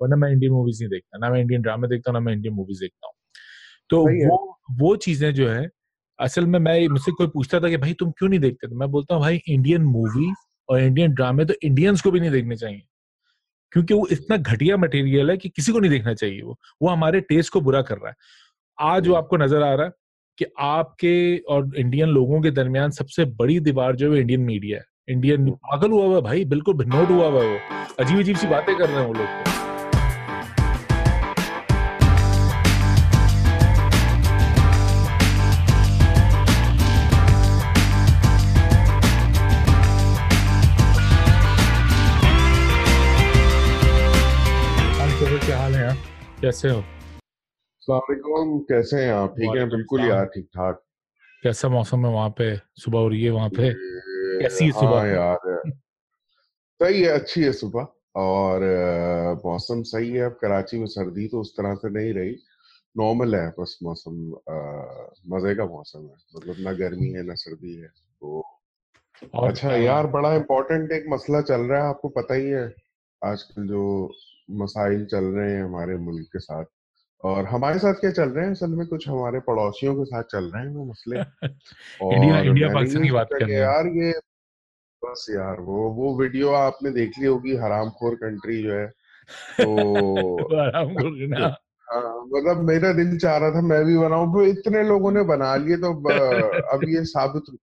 वरना मैं Indian movies नहीं देखता ना मैं इंडियन ड्रामा देखता हूँ ना मैं इंडियन मूवीज़ देखता हूँ। तो वो वो चीज़ें जो है असल में मैं मुझसे कोई पूछता था कि भाई तुम क्यों नहीं देखते? तो मैं बोलता हूँ भाई इंडियन मूवी और इंडियन ड्रामे तो इंडियंस को भी नहीं देखने चाहिए। क्योंकि वो इतना घटिया मटेरियल है कि किसी को नहीं देखना चाहिए वो। वो हमारे टेस्ट को बुरा कर रहा है। आज वो आपको नज़र आ रहा है कि आपके और इंडियन लोगों के दरमियान सबसे बड़ी दीवार जो है इंडियन मीडिया है। इंडियन पागल हुआ हुआ भाई बिल्कुल नोट हुआ हुआ वो। अजीब अजीब सी बातें कर रहे हैं वो लोग। कैसे हो? कैसे हैं आप? ठीक हैं बिल्कुल यार ठीक ठाक कैसा मौसम है वहाँ पे? सुबह हो रही है वहाँ पे? कैसी हाँ सुबह? यार। सही है अच्छी है सुबह। और मौसम सही है अब कराची में सर्दी तो उस तरह से नहीं रही। नॉर्मल है बस मौसम मज़े का मौसम है। मतलब ना गर्मी है ना सर्दी है तो अच्छा यार बड़ा इम्पोर्टेंट एक मसला चल रहा है आपको पता ही है। आजकल जो मसाइल चल रहे हैं हमारे मुल्क के साथ। और हमारे साथ क्या चल रहे हैं? असल में कुछ हमारे पड़ोसियों के साथ चल रहे हैं वो मसले। और इंडिया इंडिया पाकिस्तान की बात कर रहे हैं। यार ये बस यार वो वो वीडियो आपने देख ली होगी हरामखोर कंट्री जो है। तो हाँ मतलब मेरा दिल चाह रहा था मैं भी बनाऊँ तो इतने लोगों ने बना लिए तो अब ये साबित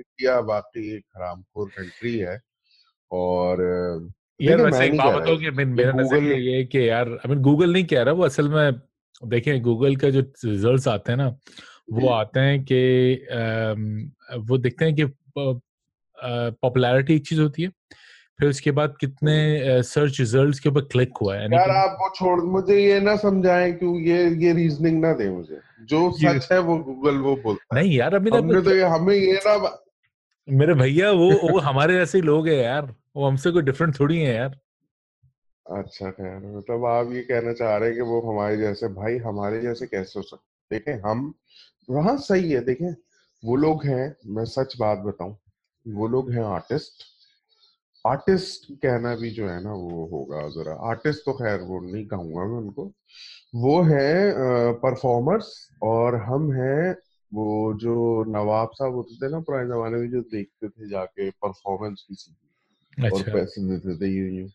किया बाकी एक हरामखोर कंट्री है। और यार वैसे एक बात बताओ कि मेरा नज़रिया ये है कि यार आई मीन गूगल नहीं कह रहा वो असल में देखें गूगल का जो रिजल्ट्स आते हैं ना वो आते हैं कि वो देखते हैं कि पॉपुलैरिटी एक चीज़ होती है फिर उसके बाद कितने सर्च रिजल्ट्स के ऊपर क्लिक हुआ है यार आप वो छोड़ मुझे ये ना समझाएँ क्यों ये ये रीजनिंग ना दे मुझे। जो सच है वो गूगल वो बोलता नहीं यार अभी हमने तो ये हमें ये ना मेरे भैया वो वो हमारे जैसे लोग हैं यार। वो हमसे कोई डिफरेंट थोड़ी है यार। अच्छा खैर मतलब आप ये कहना चाह रहे हैं कि वो हमारे जैसे, भाई, हमारे जैसे कैसे हो सकते देखें, हम, वहाँ सही है, देखें, वो लोग हैं, मैं सच बात बताऊँ, वो लोग हैं आर्टिस्ट। आर्टिस्ट कहना भी जो है ना, वो होगा जरा, आर्टिस्ट तो खैर वो नहीं कहूँगा मैं उनको। वो है परफॉर्मर्स और हम हैं, वो जो नवाब साहब होते थे ना, पुराने जमाने में जो देखते थे जाके परफॉर्मेंस किसी अच्छा। और पैसे देते थे यूँ यूँ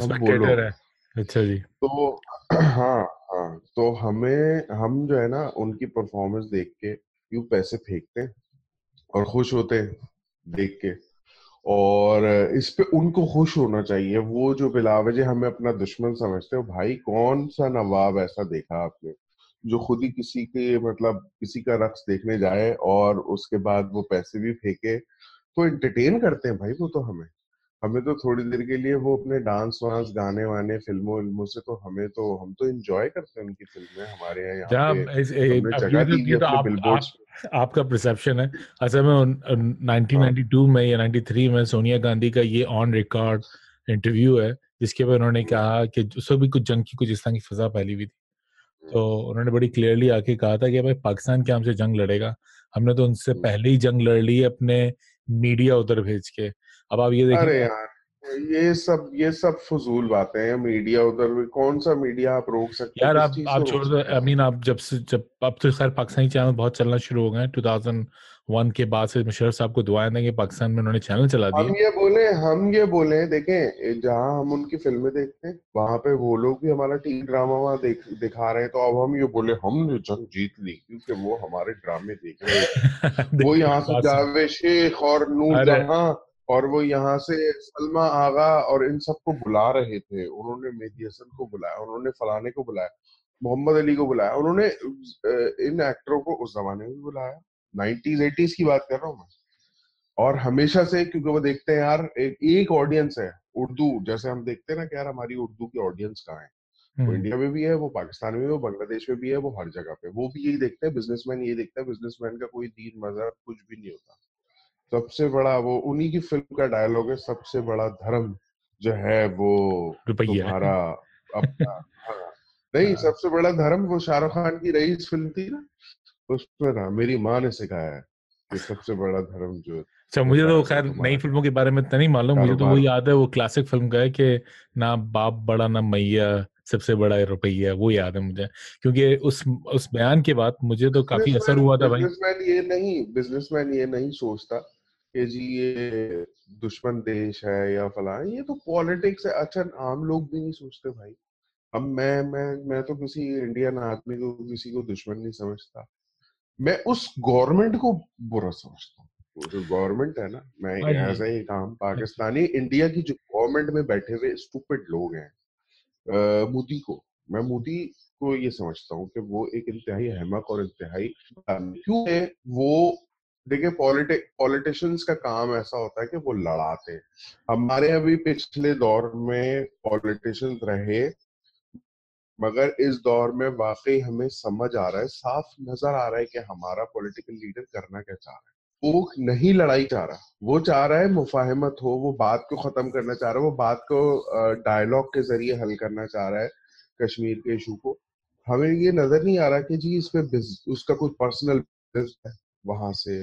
स्पेक्टेटर है अच्छा जी। तो हाँ हाँ। तो हमें हम जो है ना उनकी परफॉर्मेंस देख के यूँ पैसे फेंकते हैं और खुश होते हैं देख के। और इस पे उनको खुश होना चाहिए। वो जो बिलावजे हमें अपना दुश्मन समझते हो भाई कौन सा नवाब ऐसा देखा आपने जो खुद ही किसी के मतलब किसी का रक्स देखने जाए और उसके बाद वो पैसे भी फेंके तो एंटरटेन करते हैं भाई वो तो हमें। हमें तो थोड़ी देर के लिए वो अपने डांस वांस गाने वाने फ़िल्मों फ़िल्मों से तो हमें तो हम तो एंजॉय करते हैं उनकी फ़िल्में हमारे यहाँ पे तो आप, आप, आपका परसेप्शन है। असल में 1992 में या 93 में सोनिया गांधी का ये ऑन रिकॉर्ड इंटरव्यू है जिसके बाद उन्होंने कहा कि उसको भी कुछ जंग की कुछ इस तरह की फजा फैली हुई थी। तो उन्होंने बड़ी क्लियरली आके कहा था कि भाई पाकिस्तान क्या हमसे जंग लड़ेगा। हमने तो उनसे हम्म। पहले ही जंग लड़ ली अपने मीडिया उधर भेज के। अब आप ये देखिए अरे यार ये सब ये सब फजूल बातें हैं मीडिया उधर कौन सा मीडिया आप रोक सकते यार आप आप छोड़ दो आई मीन आप जब से जब अब तो खैर पाकिस्तानी चैनल बहुत चलना शुरू हो गए टू थाउज़ेंड वन के बाद से मुशरफ साहब को दुआएँ देंगे पाकिस्तान में उन्होंने चैनल चला दिया हम ये बोले हम ये बोले देखें जहाँ हम उनकी फ़िल्में देखते हैं वहाँ पे वो लोग भी हमारा टीवी ड्रामा वहाँ देख दिखा रहे हैं। तो अब हम ये बोले हमने जंग जीत ली क्योंकि वो हमारे ड्रामे देख रहे हैं वो यहाँ से जावे शेख और नूर जहाँ और वो यहाँ से सलमा आगा और इन सबको बुला रहे थे। उन्होंने मेहदी हसन को बुलाया उन्होंने फलाने को बुलाया मोहम्मद अली को बुलाया उन्होंने इन एक्टरों को उस जमाने में बुलाया। नाइनटीज एटीज की बात कर रहा हूँ मैं। और हमेशा से क्योंकि वो देखते हैं यार एक, एक ऑडियंस है उर्दू। जैसे हम देखते हैं ना कि यार हमारी उर्दू की ऑडियंस कहाँ है? वो हम्म। इंडिया में भी है वो पाकिस्तान में भी वो बांग्लादेश में भी है वो हर जगह पे वो भी यही देखते हैं बिजनेसमैन ये देखता है बिजनेसमैन का कोई दीन मज़हब कुछ भी नहीं होता। सबसे बड़ा वो उन्हीं की फ़िल्म का डायलॉग है सबसे बड़ा धर्म जो है वो तुम्हारा अपना हाँ, नहीं हाँ। सबसे बड़ा धर्म वो शाहरुख खान की रईस फ़िल्म थी ना उसमें ना मेरी माँ ने सिखाया है ये सबसे बड़ा धर्म जो अच्छा मुझे तो खैर नई फ़िल्मों के बारे में इतना नहीं मालूम मुझे तो वो याद है वो क्लासिक फ़िल्म का है कि ना बाप बड़ा ना मैया सबसे बड़ा रुपया वो याद है मुझे। क्योंकि उस उस बयान के बाद मुझे तो काफ़ी असर हुआ था भाई। बिजनेसमैन ये नहीं बिजनेसमैन ये नहीं सोचता। कि जी ये दुश्मन देश है या फला ये तो पॉलिटिक्स है। अच्छा आम लोग भी नहीं सोचते भाई। अब मैं मैं मैं तो किसी इंडियन आदमी को किसी को दुश्मन नहीं समझता। मैं उस गवर्नमेंट को बुरा समझता हूँ। जो गवर्नमेंट है ना मैं ऐसा ही काम पाकिस्तानी इंडिया की जो गवर्नमेंट में बैठे हुए स्टूपिड लोग हैं मोदी को मैं मोदी को ये समझता हूँ कि वो एक इंतहाई अहमक और इंतहाई क्यों है? वो देखिए पॉलिटिक पॉलिटिशियंस का काम ऐसा होता है कि वो लड़ाते हमारे अभी पिछले दौर में पॉलिटिशियंस रहे, मगर इस दौर में वाकई हमें समझ आ रहा है, साफ़ नज़र आ रहा है कि हमारा पॉलिटिकल लीडर करना क्या चाह रहा है। वो नहीं लड़ाई चाह रहा, वो चाह रहा है मुफाहमत हो, वो बात को खत्म करना चाह रहा है, वो बात को डायलॉग के ज़रिए हल करना चाह रहा है कश्मीर के इशू को। हमें ये नज़र नहीं आ रहा कि जी इस पे उसका कोई पर्सनल है वहाँ से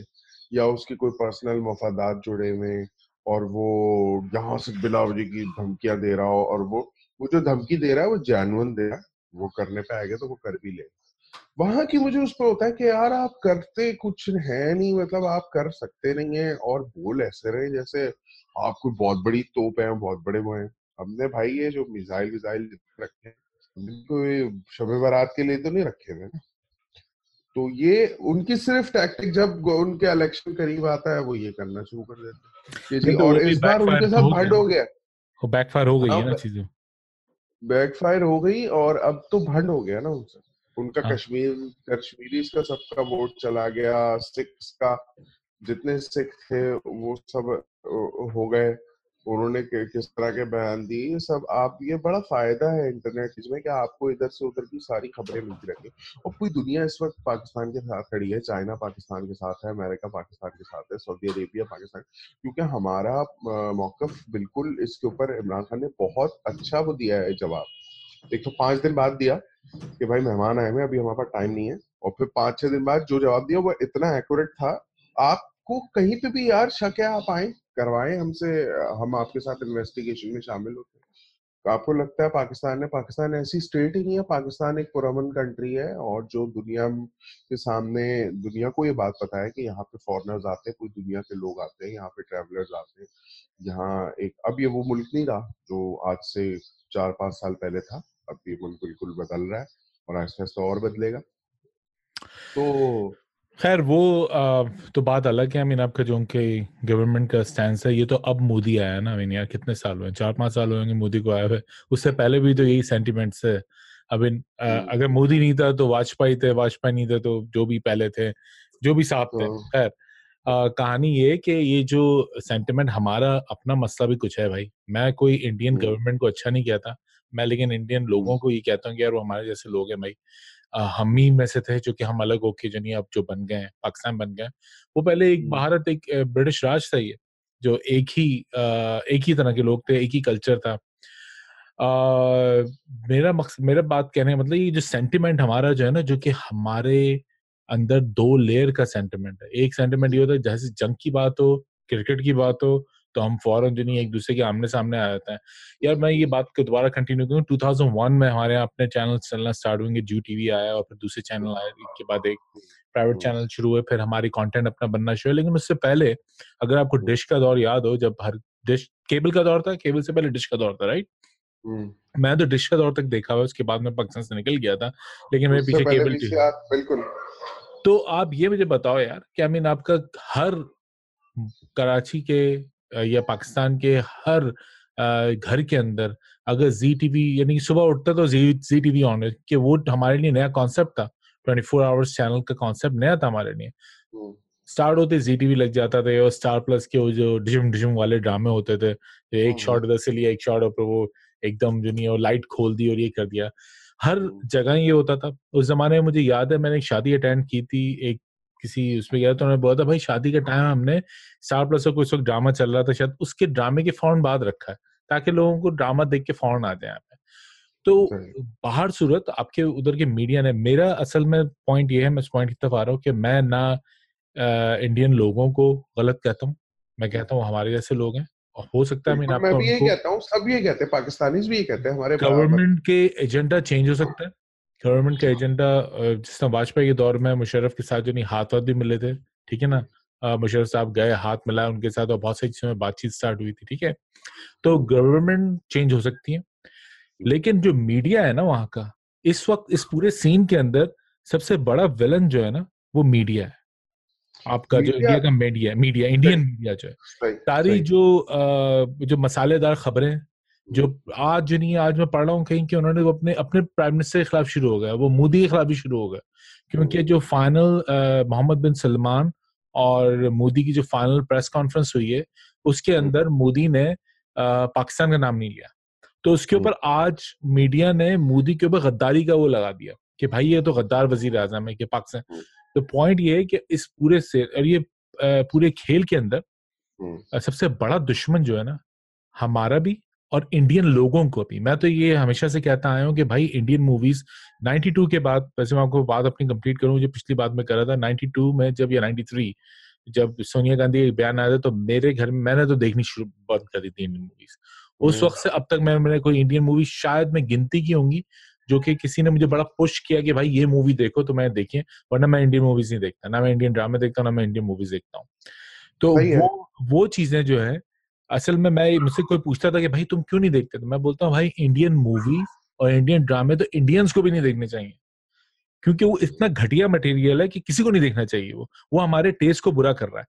या उसकी कोई पर्सनल मफादात जुड़े हुए और वो यहाँ से बिला वजह की धमकियाँ दे रहा हो और वो वो जो धमकी दे रहा है वो जैनुअन दे रहा है, वो करने पे आएगा तो वो कर भी ले वहाँ की मुझे उस पर होता है कि यार आप करते कुछ है नहीं मतलब आप कर सकते नहीं है और बोल ऐसे रहे जैसे आप कोई बहुत बड़ी तोप है, बहुत बड़े वो हैं। हमने भाई ये जो मिसाइल विजाइल रखे कोई शब बारात के लिए तो नहीं रखे हुए ना? तो ये उनकी सिर्फ़ टैक्टिक जब उनके इलेक्शन करीब आता है वो ये करना शुरू कर देते हैं। तो और इस बार उनके साथ भंड हो गया। वो बैकफायर हो गई है ना चीज़ें। बैकफायर हो गई और अब तो भंड हो गया ना उनसे। उनका हाँ. कश्मीर कश्मीरी का सबका वोट चला गया सिक्स का जितने सिख थे वो सब हो गए। उन्होंने किस तरह के बयान दिए सब आप, ये बड़ा फ़ायदा है इंटरनेट में कि आपको इधर से उधर की सारी खबरें मिलती रहती और पूरी दुनिया इस वक्त पाकिस्तान के साथ खड़ी है, चाइना पाकिस्तान के साथ है, अमेरिका पाकिस्तान के साथ है, सऊदी अरेबिया पाकिस्तान, क्योंकि हमारा मौकफ बिल्कुल इसके ऊपर इमरान खान ने बहुत अच्छा वो दिया है जवाब। एक तो पाँच दिन बाद दिया कि भाई मेहमान आए हुए अभी हमारे पास टाइम नहीं है। और फिर पाँच छह दिन बाद जो जवाब दिया, वो इतना एक्यूरेट था, आपको कहीं पे भी यार शक है आप आए? करवाएँ, हमसे, हम आपके साथ इन्वेस्टिगेशन में शामिल होते हैं। तो आपको लगता है पाकिस्तान है पाकिस्तान ऐसी स्टेट ही नहीं है, पाकिस्तान एक पुरमन कंट्री है और जो दुनिया के सामने, दुनिया को ये बात पता है कि यहाँ पे फॉरनर्स आते हैं, पूरी दुनिया के लोग आते हैं, यहाँ पे ट्रेवलर्स आते हैं। यहाँ एक, अब ये वो मुल्क नहीं रहा जो आज से चार पाँच साल पहले था, अब ये मुल्क बिल्कुल बदल रहा है और आहिस्ता आहिस्ता और बदलेगा। तो खैर वो आ, तो बात अलग है। आई मीन आपका जो उनके गवर्नमेंट का स्टैंड है ये तो अब मोदी आया ना। आई मीन यार कितने साल हुए चार पाँच साल हुए मोदी को आया हुए उससे पहले भी तो यही सेंटिमेंट्स है अब इन हम्म। अगर मोदी नहीं था तो वाजपेयी थे वाजपेयी नहीं थे तो जो भी पहले थे जो भी साहब थे। हाँ। खैर कहानी ये कि ये जो सेंटिमेंट हमारा अपना मसला भी कुछ है भाई। मैं कोई इंडियन गवर्नमेंट हम्म। को अच्छा नहीं कहता। मैं लेकिन इंडियन लोगों हम्म। को ये कहता हूँ कि यार वो हमारे जैसे लोग हैं भाई। हम ही में से थे जो कि हम अलग होके जो नहीं अब जो बन गए पाकिस्तान बन गए वो पहले एक भारत एक ब्रिटिश राज था ये जो एक ही एक ही तरह के लोग थे एक ही कल्चर था। आ, मेरा मकसद मेरा बात कहने का मतलब ये जो सेंटिमेंट हमारा जो है ना जो कि हमारे अंदर दो लेयर का सेंटिमेंट है। एक सेंटिमेंट ये होता है जैसे जंग की बात हो क्रिकेट की बात हो तो हम फ़ौरन जो नहीं एक दूसरे के आमने सामने आ जाते हैं। यार मैं ये बात को दोबारा कंटिन्यू करूँ 2001 में हमारे यहाँ अपने चैनल चलना स्टार्ट होंगे जू टीवी आया और फिर दूसरे चैनल आए के बाद एक प्राइवेट चैनल शुरू हुए फिर हमारी कंटेंट अपना बनना शुरू लेकिन उससे पहले अगर आपको डिश का दौर याद हो जब हर डिश केबल का दौर था केबल से पहले डिश का दौर था राइट मैं तो डिश का दौर तक देखा हुआ उसके बाद में पाकिस्तान से निकल गया था लेकिन मेरे पीछे केबल थी। बिल्कुल। तो आप ये मुझे बताओ यार क्या मीन आपका हर कराची के या पाकिस्तान के हर घर के अंदर अगर जी टीवी यानी सुबह उठता तो जी जी टीवी ऑन है कि वो हमारे लिए नया कॉन्सेप्ट था। ट्वेंटी फोर आवर्स चैनल का कॉन्सेप्ट नया था हमारे लिए। स्टार्ट होते जी टीवी लग जाता था और स्टार प्लस के वो जो डिजम डिजम वाले ड्रामे होते थे जो एक शॉट इधर से लिया एक शॉट ऊपर वो एकदम जो नहीं लाइट खोल दी और ये कर दिया। हर जगह ये होता था। उस जमाने में मुझे याद है मैंने एक शादी अटेंड की थी एक किसी उसमें गया तो उन्होंने बोला था भाई शादी के टाइम हमने स्टार प्लस को इस वक्त ड्रामा चल रहा था शायद। उसके ड्रामे के फ़ौरन बाद रखा है ताकि लोगों को ड्रामा देख के फ़ौरन आ जाए यहाँ पे। तो बाहर सूरत आपके उधर के मीडिया ने मेरा असल में पॉइंट ये है मैं इस पॉइंट की तरफ़ आ रहा हूँ कि मैं ना इंडियन लोगों को गलत कहता हूँ मैं कहता हूँ हमारे जैसे लोग हैं और हो सकता है मैं, मैं भी यही कहता हूँ सब ये कहते हैं पाकिस्तानी भी ये कहते हैं हमारे गवर्नमेंट के एजेंडा चेंज हो सकता है। गवर्नमेंट का एजेंडा जिस तरह वाजपेयी के दौर में मुशर्रफ के साथ जो नहीं हाथ हाथ भी मिले थे ठीक है ना? मुशर्रफ साहब गए हाथ मिलाए उनके साथ और बहुत सारी चीज़ों में बातचीत स्टार्ट हुई थी ठीक है? तो गवर्नमेंट चेंज हो सकती है लेकिन जो मीडिया है ना वहाँ का इस वक्त इस पूरे सीन के अंदर सबसे बड़ा विलन जो है ना वो मीडिया है। आपका जो इंडिया का मीडिया मीडिया इंडियन मीडिया जो है। सारी जो जो मसालेदार खबरें जो आज जो नहीं आज मैं पढ़ रहा हूँ कहीं कि उन्होंने वो अपने अपने प्राइम मिनिस्टर के खिलाफ शुरू हो गया वो मोदी के खिलाफ भी शुरू हो गया क्योंकि जो फाइनल मोहम्मद बिन सलमान और मोदी की जो फाइनल प्रेस कॉन्फ्रेंस हुई है उसके हम्म। अंदर मोदी ने पाकिस्तान का नाम नहीं लिया तो उसके ऊपर आज मीडिया ने मोदी के ऊपर गद्दारी का वो लगा दिया कि भाई ये तो गद्दार वज़ीर आज़म है कि पाकिस्तान हम्म। तो पॉइंट ये है कि इस पूरे से और ये पूरे खेल के अंदर हम्म। सबसे बड़ा दुश्मन जो है ना हमारा भी और इंडियन लोगों को भी। मैं तो ये हमेशा से कहता आया हूँ कि भाई इंडियन मूवीज़ 92 के बाद वैसे मैं आपको बात अपनी कंप्लीट करूँ जो पिछली बात में कर रहा था 92 में जब या 93 जब सोनिया गांधी बयान आया था तो मेरे घर में मैंने तो देखनी शुरू बंद कर दी थी इंडियन मूवीज़ उस हम्म। वक्त से अब तक मैं मैंने कोई इंडियन मूवी शायद मैं गिनती की होंगी जो कि किसी ने मुझे बड़ा पुश किया कि भाई ये मूवी देखो तो मैं देखिए वरना मैं इंडियन मूवीज़ नहीं देखता। ना मैं इंडियन ड्रामा देखता हूँ ना मैं इंडियन मूवीज़ देखता हूँ। तो वो वो चीज़ें जो है असल में मैं मुझसे कोई पूछता था कि भाई तुम क्यों नहीं देखते? तो मैं बोलता हूँ भाई इंडियन मूवी और इंडियन ड्रामे तो इंडियंस को भी नहीं देखने चाहिए। क्योंकि वो इतना घटिया मटेरियल है कि किसी को नहीं देखना चाहिए वो। वो हमारे टेस्ट को बुरा कर रहा है।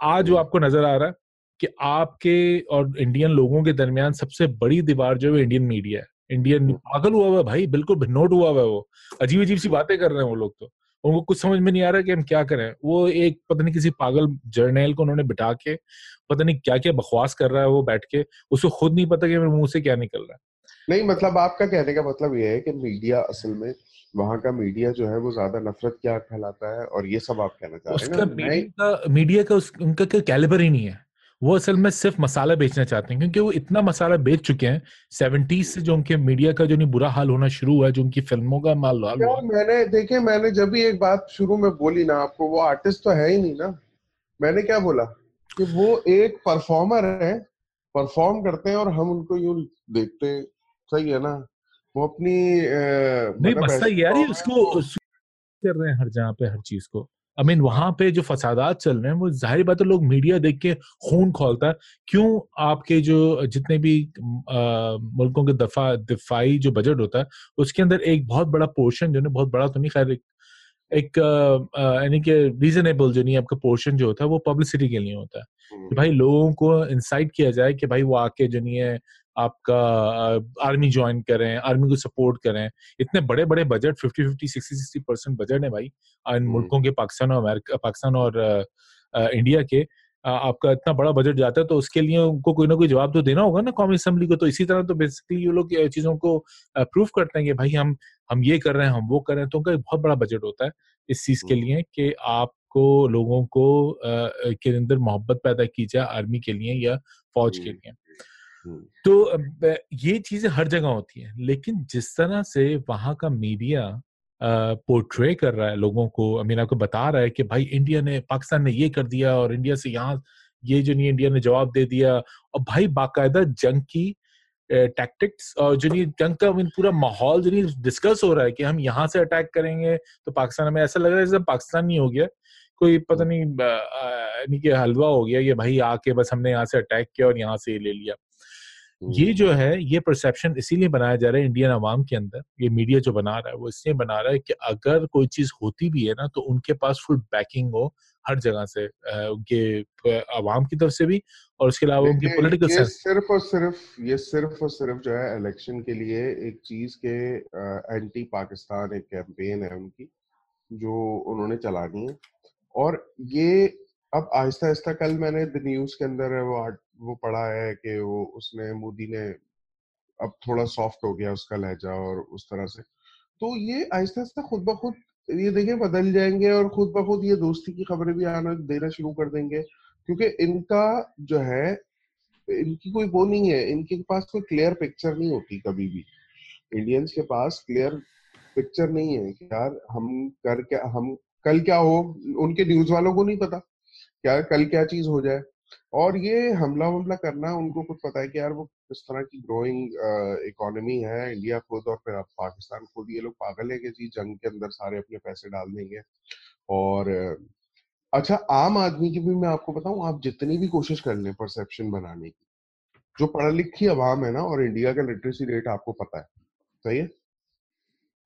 आज वो आपको नज़र आ रहा है कि आपके और इंडियन लोगों के दरमियान सबसे बड़ी दीवार जो है इंडियन मीडिया है। इंडियन पागल हुआ हुआ भाई बिल्कुल भिन्नोट हुआ हुआ है वो। अजीब अजीब सी बातें कर रहे हैं वो लोग तो। उनको कुछ समझ में नहीं आ रहा कि हम क्या करें। वो एक पता नहीं किसी पागल जर्नल को उन्होंने बिठा के पता नहीं क्या क्या बकवास कर रहा है वो बैठ के उसको खुद नहीं पता कि मेरे मुँह से क्या निकल रहा है। नहीं मतलब आपका कहने का मतलब ये है कि मीडिया असल में वहाँ का मीडिया जो है वो ज़्यादा नफरत क्या फैलाता है और ये सब आप कहना चाह रहे हैं मीडिया का मीडिया का उस, उनका कैलिबर ही नहीं है। वो असल में सिर्फ़ मसाला बेचना चाहते हैं क्योंकि वो इतना मसाला बेच चुके हैं सेवेंटीज से जो उनके मीडिया का जो नहीं बुरा हाल होना शुरू हुआ है जो उनकी फ़िल्मों का माल हाल हुआ मैंने देखे मैंने जब भी एक बात शुरू में बोली ना आपको वो आर्टिस्ट तो है ही नहीं ना। मैंने क्या बोला? कि वो एक परफॉर्मर है परफॉर्म करते हैं और हम उनको यूँ देखते सही है ना? वो अपनी नहीं मतलब मसला यार उसको कर रहे हैं हर जगह पे हर चीज़ को। आई मीन वहाँ पे जो फसादात चल रहे हैं वो ज़ाहिर बात है लोग मीडिया देख के खून खोलता है क्यों आपके जो जितने भी आ, मुल्कों के दफ़ा दिफाई जो बजट होता है उसके अंदर एक बहुत बड़ा पोर्शन जो है बहुत बड़ा तो नहीं खैर एक एक यानी कि रीजनेबल जो नहीं आपका पोर्शन जो होता है वो पब्लिसिटी के लिए होता है कि हम्म। भाई लोगों को इंसाइट किया जाए कि भाई वो आके जो नहीं है आपका आर्मी ज्वाइन करें आर्मी को सपोर्ट करें। इतने बड़े बड़े budget fifty fifty sixty sixty percent budget है भाई इन हम्म। मुल्कों के पाकिस्तान और अमेरिका पाकिस्तान और इंडिया के। आपका इतना बड़ा बजट जाता है तो उसके लिए उनको कोई ना कोई जवाब तो देना होगा ना कौमी असेंबली को। तो इसी तरह तो बेसिकली वो लोग चीज़ों को प्रूव करते हैं कि भाई हम हम ये कर रहे हैं हम वो कर रहे हैं। तो उनका बहुत बड़ा बजट होता है इस चीज़ के लिए कि आपको लोगों को के अंदर मोहब्बत पैदा की जाए आर्मी के लिए या फौज के लिए। तो ये चीज़ें हर जगह होती हैं लेकिन जिस तरह से वहाँ का मीडिया पोर्ट्रे कर रहा है लोगों को अमीन आपको बता रहा है कि भाई इंडिया ने पाकिस्तान ने ये कर दिया और इंडिया से यहाँ ये जो नहीं इंडिया ने जवाब दे दिया और भाई बाकायदा जंग की टैक्टिक्स और जो नहीं जंग का पूरा माहौल जो नहीं डिस्कस हो रहा है कि हम यहाँ से अटैक करेंगे तो पाकिस्तान में ऐसा लग रहा है जैसे पाकिस्तान नहीं हो गया। कोई पता नहीं यानी कि हलवा हो गया कि भाई आके बस हमने यहाँ से अटैक किया और यहाँ से ये ले लिया। ये हम्म। जो है ये परसेप्शन इसीलिए बनाया जा रहा है इंडियन आवाम के अंदर ये मीडिया जो बना रहा है वो इसलिए बना रहा है कि अगर कोई चीज़ होती भी है ना तो उनके पास फुल बैकिंग हो हर जगह से उनके आवाम की तरफ़ से भी और उसके अलावा उनकी पॉलिटिकल सिर्फ़ और सिर्फ़ ये सिर्फ़ और सिर्फ़ जो है इलेक्शन के लिए एक चीज़ के एंटी पाकिस्तान एक कैंपेन है उनकी जो उन्होंने चलानी है और ये अब आहिस्ता आहिस्ता कल मैंने द न्यूज़ के अंदर वो वो पढ़ा है कि वो उसने मोदी ने अब थोड़ा सॉफ्ट हो गया उसका लहजा और उस तरह से। तो ये आहिस्ता आहिस्ता खुद ब खुद ये देखें बदल जाएँगे और खुद ब खुद ये दोस्ती की खबरें भी आना देना शुरू कर देंगे, क्योंकि इनका जो है, इनकी कोई वो नहीं है, इनके पास कोई क्लियर पिक्चर नहीं होती कभी भी। इंडियंस के पास क्लियर पिक्चर नहीं है कि यार हम कर क्या, हम कल क्या हो, उनके न्यूज़ वालों को नहीं पता, क्या कल क्या चीज़ हो जाए। और ये हमला वमला करना, उनको कुछ पता है कि यार वो किस तरह की ग्रोइंग इकोनॉमी है इंडिया खुद और फिर पाकिस्तान खुद, ये लोग पागल है कि जी जंग के अंदर सारे अपने पैसे डाल देंगे। और अच्छा आम आदमी की भी मैं आपको बताऊँ, आप जितनी भी कोशिश कर लें परसेप्शन बनाने की, जो पढ़ा लिखी आवाम है ना, और इंडिया का लिटरेसी रेट आपको पता है, सही है?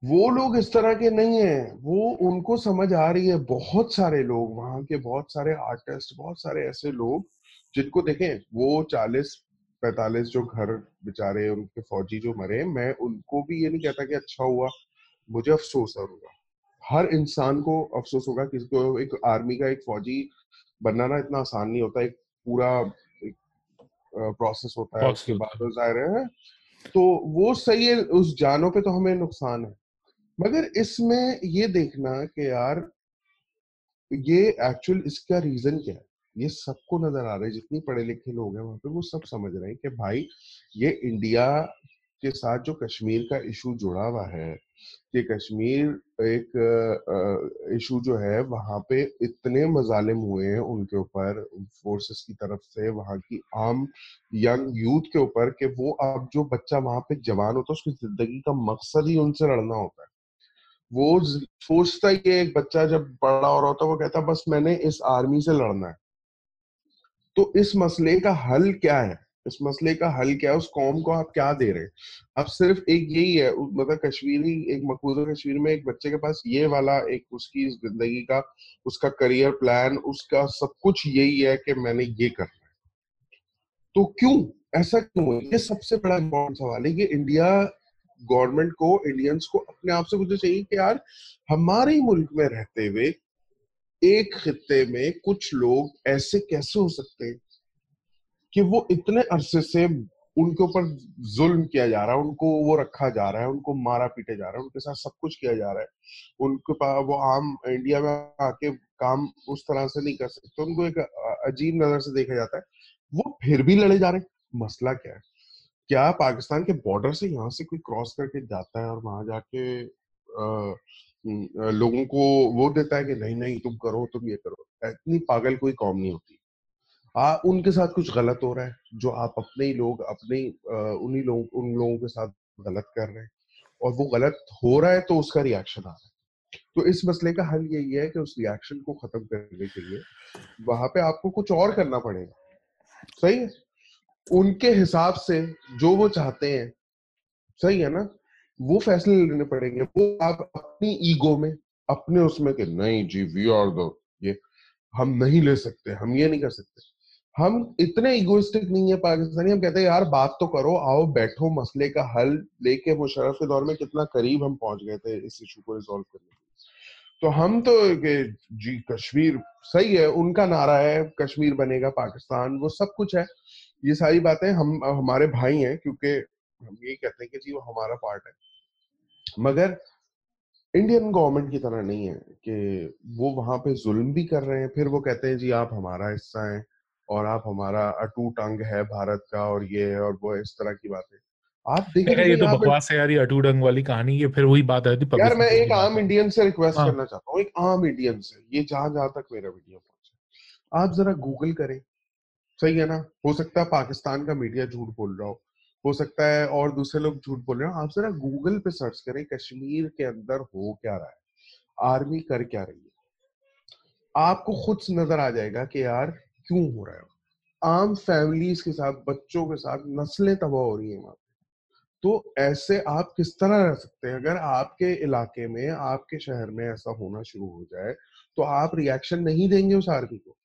वो लोग इस तरह के नहीं है, वो उनको समझ आ रही है, बहुत सारे लोग, वहाँ के बहुत सारे आर्टिस्ट बहुत सारे ऐसे लोग जिनको देखें वो चालीस पैतालीस जो घर बेचारे उनके फौजी जो मरे मैं उनको भी ये नहीं कहता कि अच्छा हुआ मुझे अफसोस होगा हर इंसान को अफसोस होगा किसी को एक आर्मी का एक फौजी बनना ना इतना आसान नहीं होता एक पूरा एक प्रोसेस होता है उसके बाद ज़ाहिर है तो वो सही है उस जानों पे तो हमें नुकसान है। मगर इसमें ये देखना कि यार ये एक्चुअल इसका रीजन क्या है? ये सबको नज़र आ रहा है, जितनी पढ़े लिखे लोग हैं वहाँ पे, वो सब समझ रहे हैं कि भाई, ये इंडिया के साथ जो कश्मीर का इशू जुड़ा हुआ है, कि कश्मीर एक इशू जो है, वहाँ पे इतने मजालिम हुए हैं उनके ऊपर फोर्सेस की तरफ़ से, वहाँ की आम यंग यूथ के ऊपर कि वो अब जो बच्चा वहाँ पे जवान होता है, उसकी ज़िंदगी का मकसद ही उनसे लड़ना होता है। वो सोचता ही एक बच्चा जब बड़ा हो रहा होता है, वो कहता है, बस मैंने इस आर्मी से लड़ना है। तो इस मसले का हल क्या है? इस मसले का हल क्या है? उस कौम को आप क्या दे रहे हैं? अब सिर्फ़ एक यही है मतलब कश्मीरी, एक मकबूजा कश्मीर में एक बच्चे के पास ये वाला, एक उसकी ज़िंदगी का, उसका करियर प्लान, उसका सब कुछ यही है कि मैंने ये करना है। तो क्यों? ऐसा क्यों है? ये सबसे बड़ा इंपॉर्टेंट सवाल है कि इंडिया गवर्नमेंट को, इंडियंस को अपने आप से पूछना चाहिए कि यार, हमारे मुल्क में रहते हुए एक खत्ते में कुछ लोग ऐसे कैसे हो सकते हैं कि वो इतने अरसे से उनके ऊपर जुल्म किया जा रहा है उनको वो रखा जा रहा है उनको मारा पीटे जा रहा है उनके साथ सब कुछ किया जा रहा है। उनके पास वो आम इंडिया में आके काम उस तरह से नहीं कर सकते। उनको एक अजीब नज़र से देखा जाता है। वो फिर भी लड़े जा रहे हैं। मसला क्या है? क्या पाकिस्तान के बॉर्डर से यहाँ से कोई क्रॉस करके जाता है और वहाँ जाके आ, लोगों को वो देता है कि नहीं नहीं तुम करो तुम ये करो। इतनी पागल कोई कौम नहीं होती। आ, उनके साथ कुछ गलत हो रहा है जो आप अपने ही लोग अपने उन्हीं लोग उन लोगों के साथ गलत कर रहे हैं। और वो गलत हो रहा है तो उसका रिएक्शन आ रहा है। तो इस मसले का हल यही है कि उस रिएक्शन को खत्म करने के लिए वहाँ पे आपको कुछ और करना पड़ेगा। सही है? उनके हिसाब से जो वो चाहते हैं सही है ना? वो फैसले लेने पड़ेंगे। वो आप अपनी ईगो में, अपने उसमें कि नहीं जी वी आर द ये हम नहीं ले सकते, हम ये नहीं कर सकते। हम इतने इगोइस्टिक नहीं है पाकिस्तानी, हम कहते हैं, यार, बात तो करो, आओ, बैठो, मसले का हल लेके मुशरफ के दौर में कितना करीब हम पहुँच गए थे इस इशू को रिजोल्व करने के तो हम तो के जी, कश्मीर सही है, उनका नारा है, कश्मीर बनेगा पाकिस्तान, वो सब कुछ है। ये सारी बातें हम, हमारे भाई हैं, क्योंकि हम यही कहते हैं कि जी वो हमारा पार्ट है। मगर इंडियन गवर्नमेंट की तरह नहीं है कि वो वहाँ पे जुल्म भी कर रहे हैं फिर वो कहते हैं जी आप हमारा हिस्सा हैं और आप हमारा अटूट अंग है भारत का और ये और वो इस तरह की बातें। आप देखिए ये तो बकवास है यार ये अटूट अंग वाली कहानी ये फिर वही बात आती यार मैं एक आम इंडियन से रिक्वेस्ट हाँ. करना चाहता हूँ एक आम इंडियन से ये जहाँ जहाँ तक मेरा वीडियो पहुँचे आप जरा गूगल करें। सही है ना? हो सकता है पाकिस्तान का मीडिया झूठ बोल रहा हो। हो सकता है और दूसरे लोग झूठ बोल रहे हो। आप जरा गूगल पे सर्च करें, कश्मीर के अंदर हो क्या रहा है? आर्मी कर क्या रही है? आपको खुद नज़र आ जाएगा कि यार, क्यों हो रहा है? आम फैमिलीज़ के साथ, बच्चों के साथ नस्लें तबाह हो रही है वहाँ तो ऐसे आप किस तरह रह सकते हैं? अगर आपके इलाके में, आपके शहर में ऐसा होना शुरू हो जाए तो आप रिएक्शन नहीं देंगे उस आर्मी को।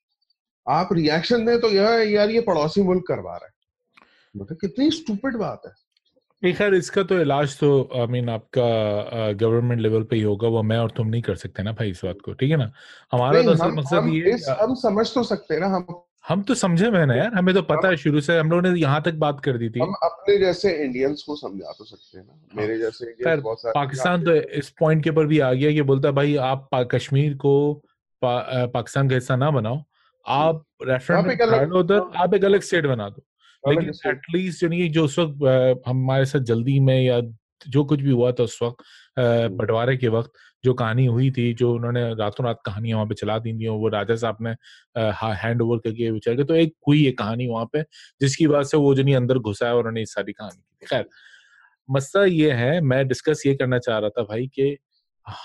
आप रिएक्शन दें तो यह, यार ये पड़ोसी मुल्क करवा रहा है। मतलब कितनी स्टूपिड बात है। खैर इसका तो इलाज तो आई I मीन mean, आपका गवर्नमेंट लेवल पे ही होगा वो मैं और तुम नहीं कर सकते ना भाई इस बात को ठीक है ना? हमारा तो हम, मकसद ये हम समझ तो सकते हैं ना हम हम तो समझे मैं ना यार हमें तो पता है शुरू से हम लोगों ने यहाँ तक बात कर दी थी। हम अपने जैसे इंडियंस को समझा तो सकते हैं ना हाँ। मेरे जैसे खैर पाकिस्तान तो इस पॉइंट के ऊपर भी आ गया कि बोलता है भाई आप कश्मीर को पाकिस्तान का हिस्सा ना बनाओ आप रेफरेंडम उधर आप एक अलग स्टेट बना दो। लेकिन एटलीस्ट यानी जो उस वक्त हमारे साथ जल्दी में या जो कुछ भी हुआ था उस वक्त बंटवारे के वक्त जो कहानी हुई थी जो उन्होंने रातों रात कहानियाँ वहाँ पे चला दी थी वो राजा साहब ने हैंड ओवर करके विचार तो एक हुई है कहानी वहाँ पे जिसकी वजह से वो जो नहीं अंदर घुसा है और उन्होंने सारी कहानी की खैर मसला ये है मैं डिस्कस ये करना चाह रहा था भाई कि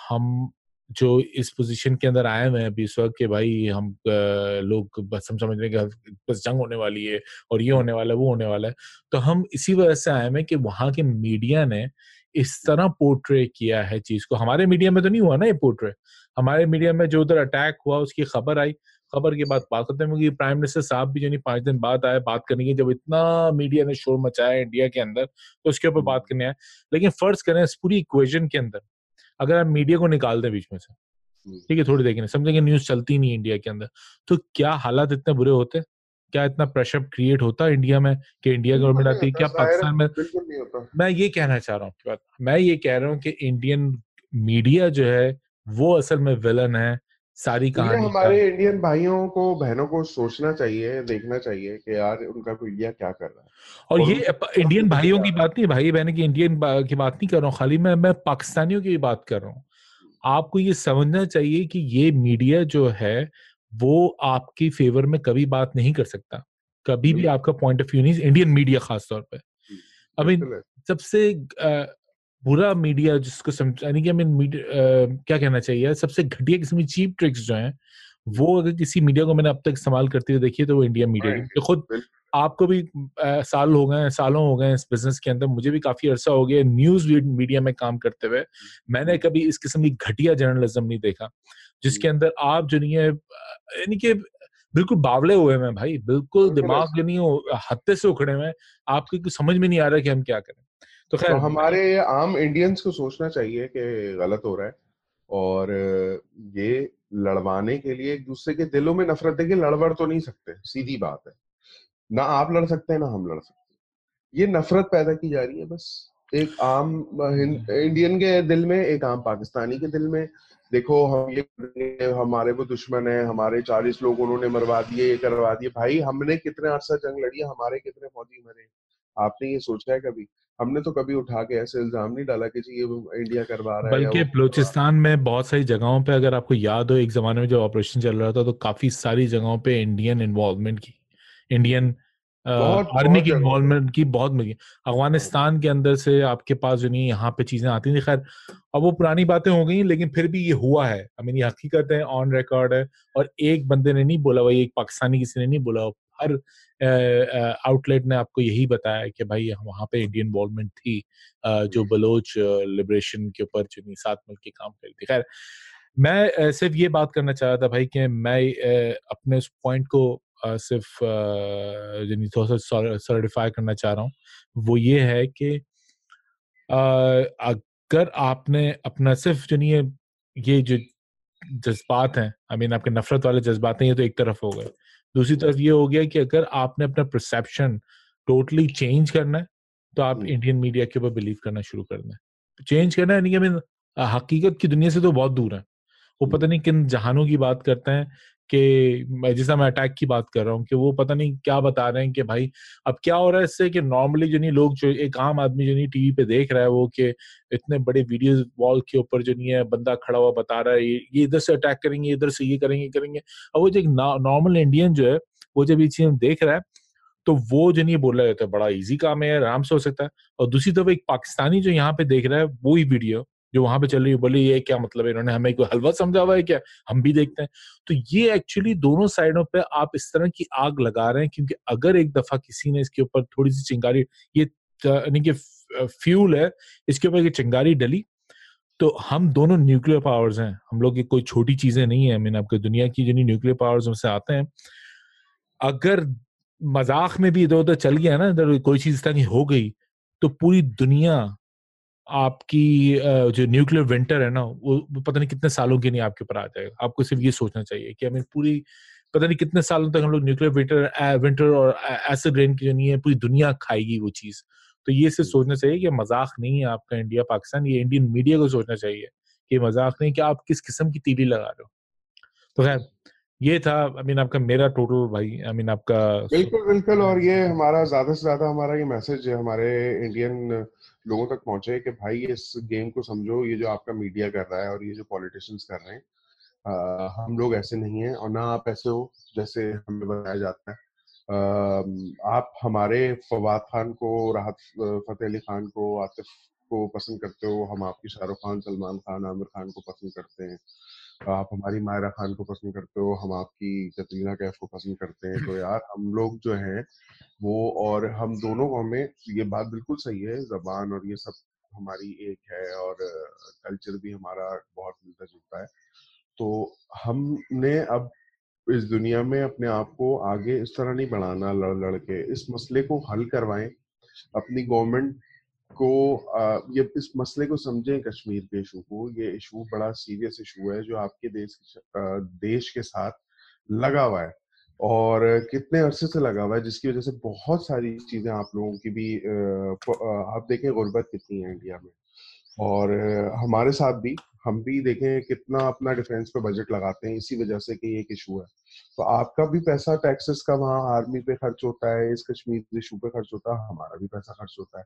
हम जो इस पोजीशन के अंदर आए हुए हैं अभी इस वक्त के भाई हम लोग बस हम समझ रहे हैं कि बस जंग होने वाली है और ये होने वाला है वो होने वाला है। तो हम इसी वजह से आए हैं कि वहाँ के मीडिया ने इस तरह पोर्ट्रे किया है चीज़ को। हमारे मीडिया में तो नहीं हुआ ना ये पोर्ट्रे हमारे मीडिया में जो उधर अटैक हुआ उसकी खबर आई। खबर के बाद बात करते हैं प्राइम मिनिस्टर साहब भी जो नहीं पाँच दिन बाद आए बात करने की जब इतना मीडिया ने शोर मचाया इंडिया के अंदर तो उसके ऊपर बात करने आए। लेकिन फ़र्ज़ करें इस पूरी इक्वेजन के अंदर। अगर आप मीडिया को निकाल दें बीच में से हम्म। ठीक है थोड़ी देखें समझेंगे न्यूज़ चलती नहीं इंडिया के अंदर तो क्या हालात इतने बुरे होते क्या इतना प्रेशर क्रिएट होता है इंडिया में कि इंडिया गवर्नमेंट आती है क्या पाकिस्तान में मैं ये कहना चाह रहा हूँ आपकी बात मैं ये कह रहा हूँ कि इंडियन मीडिया जो है वो असल में विलन है सारी कहानी हमारे इंडियन भाइयों को बहनों को सोचना चाहिए देखना चाहिए कि यार उनका कोई इंडिया क्या कर रहा है। और, और ये इंडियन भाइयों की बात नहीं भाई बहन की इंडियन की बात नहीं कर रहा हूँ खाली मैं मैं पाकिस्तानियों की बात कर रहा हूँ। आपको ये समझना चाहिए कि ये मीडिया जो है वो आपकी फेवर में कभी बात नहीं कर सकता। कभी भी आपका पॉइंट ऑफ़ व्यू नहीं इंडियन मीडिया खासतौर पर अभी सबसे बुरा मीडिया जिसको समझाने की मीन क्या कहना चाहिए सबसे घटिया किस्म की चीप ट्रिक्स जो हैं वो अगर किसी मीडिया को मैंने अब तक इस्तेमाल करते हुए देखिए तो वो इंडिया मीडिया की। खुद आपको भी आ, साल हो गए सालों हो गए इस बिज़नेस के अंदर मुझे भी काफ़ी अरसा हो गया न्यूज़ मीडिया में काम करते हुए। मैंने कभी इस किस्म की घटिया जर्नलिज्म नहीं देखा जिसके अंदर आप जो नहीं है यानी कि बिल्कुल बावले हुए हैं भाई बिल्कुल दिमाग जो नहीं हत्ते से उखड़े हुए आपको कुछ समझ में नहीं आ रहा कि हम क्या करें। तो खैर तो हमारे आम इंडियंस को सोचना चाहिए कि गलत हो रहा है और ये लड़वाने के लिए एक दूसरे के दिलों में नफरत देखिए लड़बड़ तो नहीं सकते सीधी बात है। ना आप लड़ सकते हैं ना हम लड़ सकते हैं। ये नफरत पैदा की जा रही है बस। एक आम इंडियन के दिल में एक आम पाकिस्तानी के दिल में देखो हम ये हमारे वो दुश्मन है हमारे चालीस लोग उन्होंने मरवा दिए ये करवा दिए। भाई हमने कितने अरसा जंग लड़ी हमारे कितने फौजी मरे आपने ये सोचा है कभी? हमने तो कभी उठा के ऐसे इल्ज़ाम नहीं डाला कि ये इंडिया करवा रहा है बल्कि बलूचिस्तान में बहुत सारी जगहों पे अगर आपको याद हो एक जमाने में जब ऑपरेशन चल रहा था तो काफ़ी सारी जगहों पे इंडियन इन्वॉल्वमेंट की। इंडियन आर्मी की इन्वॉल्वमेंट की बहुत मिली। अफ़गानिस्तान के अंदर से आपके पास जो नहीं यहाँ पे चीज़ें आती थी खैर अब वो पुरानी बातें हो गई लेकिन फिर भी ये हुआ है। आई मीन ये हकीकत है ऑन रिकॉर्ड है और एक बंदे ने नहीं बोला भाई एक पाकिस्तानी किसी ने नहीं बोला हर आउटलेट ने आपको यही बताया कि भाई वहाँ पे इंडियन इन्वॉल्वमेंट थी जो बलोच लिबरेशन के ऊपर जो साथ मिल के काम करी थी। खैर मैं सिर्फ़ ये बात करना चाह रहा था भाई कि मैं अपने उस पॉइंट को सिर्फ़ थोड़ा सा सर्टिफाई करना चाह रहा हूँ। वो ये है कि अगर आपने अपना सिर्फ़ जो ये जो जज्बात हैं। आई मीन आपके नफरत वाले जज्बात हैं ये तो एक तरफ़ हो गए। दूसरी तरफ़ ये हो गया कि अगर आपने अपना परसेप्शन टोटली चेंज करना है तो आप इंडियन मीडिया के ऊपर बिलीव करना शुरू करना है चेंज करना है नहीं कि हकीकत की दुनिया से तो बहुत दूर है। वो पता नहीं किन जहानों की बात करते हैं कि जैसा मैं अटैक की बात कर रहा हूँ कि वो पता नहीं क्या बता रहे हैं कि भाई, अब क्या हो रहा है इससे कि नॉर्मली जो नहीं, लोग जो एक आम आदमी जो नहीं टीवी पे देख रहा है वो कि इतने बड़े वीडियो वॉल के ऊपर जो नहीं है, बंदा खड़ा हुआ बता रहा है, ये इधर से अटैक करेंगे, इधर से ये करेंगे करेंगे। अब वो जो एक नॉर्मल इंडियन जो है, वो जब ये चीज़ देख रहा है तो वो जो नहीं बोल रहे थे बड़ा इजी काम है आराम से हो सकता है। और दूसरी तरफ़ एक पाकिस्तानी जो यहाँ पे देख रहा है, वो ही वीडियो जो वहाँ पे चल रही है बोले ये क्या मतलब है? इन्होंने हमें कोई हलवा समझा हुआ है क्या? हम भी देखते हैं। तो ये एक्चुअली दोनों साइडों पे आप इस तरह की आग लगा रहे हैं, क्योंकि अगर एक दफ़ा किसी ने इसके ऊपर थोड़ी सी चिंगारी, ये यानी कि फ्यूल है, इसके ऊपर ये चिंगारी डली तो हम दोनों न्यूक्लियर पावर्स हैं। हम लोग की कोई छोटी चीज़ें नहीं है। मीन आपके दुनिया की जिन्हें न्यूक्लियर पावर्स से आते हैं। अगर मज़ाक में भी इधर उधर चल गया ना, इधर कोई चीज़ तरह की हो गई तो पूरी दुनिया आपकी जो न्यूक्लियर विंटर है ना वो पता नहीं कितने सालों के लिए आपके ऊपर आ जाएगा। आपको सिर्फ़ ये सोचना चाहिए कि हमें पूरी पता नहीं कितने सालों तक हम लोग न्यूक्लियर विंटर विंटर और एसिड रेन की जो नहीं है पूरी दुनिया खाएगी वो चीज़। तो ये सिर्फ़ सोचना चाहिए कि मज़ाक नहीं है आपका इंडिया पाकिस्तान ये इंडियन मीडिया को सोचना चाहिए कि मज़ाक नहीं कि आप किस किस्म की तीली लगा रहे हो। तो खैर ये था आई मीन आपका मेरा टोटल भाई आई मीन आपका बिल्कुल बिल्कुल और ये हमारा ज़्यादा से ज़्यादा हमारा ये मैसेज है हमारे इंडियन लोगों तक पहुँचे कि भाई इस गेम को समझो ये जो आपका मीडिया कर रहा है और ये जो पॉलिटिशियंस कर रहे हैं आ, हम लोग ऐसे नहीं हैं और ना आप ऐसे हो जैसे हमें बताया जाता है। आ, आप हमारे फवाद खान को राहत फतेह अली खान को आतिफ को पसंद करते हो हम आपकी शाहरुख खान सलमान खान आमिर खान को पसंद करते हैं। आप हमारी मायरा खान को पसंद करते हो, हम आपकी कतरीना कैफ को पसंद करते हैं। तो यार, हम लोग जो हैं, वो और हम दोनों में ये बात बिल्कुल सही है, जबान और ये सब हमारी एक है और कल्चर भी हमारा बहुत मिलता जुलता है। तो हमने अब इस दुनिया में अपने आप को आगे इस तरह नहीं बढ़ाना लड़ लड़ के इस मसले को हल करवाएँ। अपनी गवर्नमेंट को आ, ये इस मसले को समझें कश्मीर के इशू को ये इशू बड़ा सीरियस इशू है जो आपके देश देश के साथ लगा हुआ है और कितने अरसे से लगा हुआ है जिसकी वजह से बहुत सारी चीज़ें आप लोगों की भी आप देखें गुर्बत कितनी है इंडिया में और हमारे साथ भी हम भी देखें कितना अपना डिफेंस पे बजट लगाते हैं इसी वजह से कि एक इशू है। तो आपका भी पैसा टैक्सेस का वहाँ आर्मी पे खर्च होता है, इस कश्मीर इशू पे खर्च होता है, हमारा भी पैसा खर्च होता है।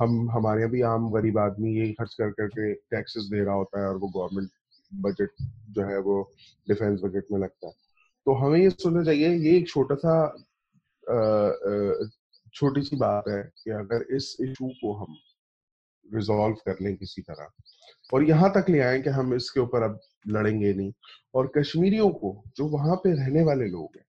हम, हमारे भी आम गरीब आदमी यही खर्च कर करके टैक्सेस दे रहा होता है और वो गवर्नमेंट बजट जो है वो डिफेंस बजट में लगता है। तो हमें ये सोचना चाहिए, ये एक छोटा सा छोटी सी बात है कि अगर इस इशू को हम रिजॉल्व कर लें किसी तरह। और यहाँ तक ले आए कि हम इसके ऊपर अब लड़ेंगे नहीं। और कश्मीरियों को, जो वहाँ पे रहने वाले लोग हैं,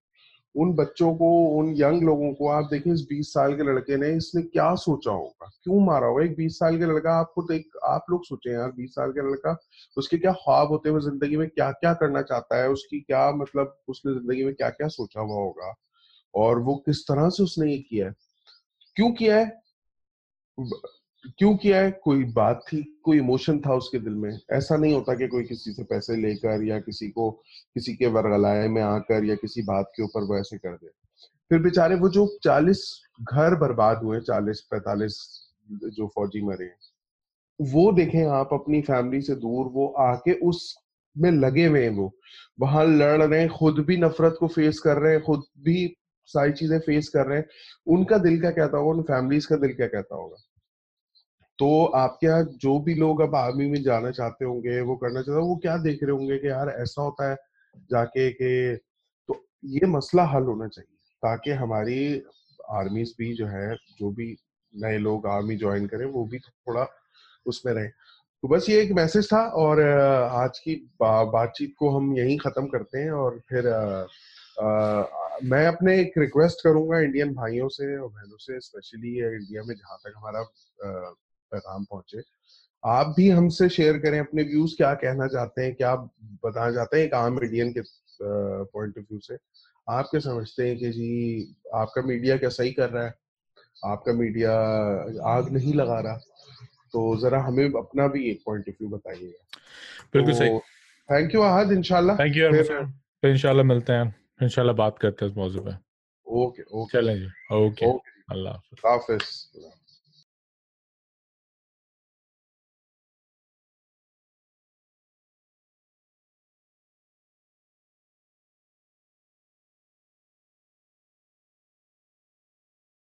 उन बच्चों को, उन यंग लोगों को आप देखिए, इस 20 साल के लड़के ने इसने क्या सोचा होगा? क्यों मारा होगा? एक 20 साल के लड़का आपको तो एक, आप लोग सोचे यार 20 साल के लड़का, उसके क्या ख्वाब होते हुए ज़िंदगी में क्या क्या करना चाहता है? उसकी क्या मतलब उसने ज़िंदगी में क्या क्या सोचा हुआ होगा? और वो किस तरह से उसने ये किया है? क्यों किया है? क्यों किया है? कोई बात थी? कोई इमोशन था उसके दिल में? ऐसा नहीं होता कि कोई किसी से पैसे लेकर या किसी को किसी के वरगलाए में आकर या किसी बात के ऊपर वो ऐसे कर दे। फिर बेचारे वो जो चालीस घर बर्बाद हुए चालीस, पैतालीस जो फौजी मरे वो देखें आप अपनी फैमिली से दूर, वो आके उस में लगे हुए हैं वो। वहाँ लड़ रहे हैं, खुद भी नफरत को फेस कर रहे हैं, खुद भी सारी चीज़ें फेस कर रहे हैं। उनका दिल क्या कहता होगा? उन फैमिलीज़ का दिल क्या कहता होगा? तो आपके यहाँ जो भी लोग अब आर्मी में जाना चाहते होंगे वो करना चाहते वो क्या देख रहे होंगे कि यार ऐसा होता है जाके कि तो ये मसला हल होना चाहिए ताकि हमारी आर्मी भी जो है जो भी नए लोग आर्मी ज्वाइन करें वो भी थोड़ा उसमें रहे। तो बस ये एक मैसेज था और आज की बा, बातचीत को हम यहीं खत्म करते हैं और फिर आ, आ, मैं अपने एक रिक्वेस्ट करूँगा इंडियन भाइयों से और बहनों से स्पेशली इंडिया में जहाँ तक हमारा पैगाम पहुँचे। आप भी हमसे शेयर करें अपने व्यूज़ क्या कहना चाहते हैं क्या बताना चाहते हैं एक आम इंडियन के पॉइंट ऑफ़ व्यू से? आप क्या समझते हैं कि जी आपका मीडिया क्या सही कर रहा है? आपका मीडिया आग नहीं लगा रहा। तो जरा हमें अपना भी एक पॉइंट ऑफ़ व्यू बताइएगा बिल्कुल तो, सही। थैंक यू आहद इंशाल्लाह थैंक यू फिर इंशाल्लाह मिलते हैं। इंशाल्लाह बात करते हैं इस मौजू पे। ओके ओके चलें जी। ओके अल्लाह हाफिज।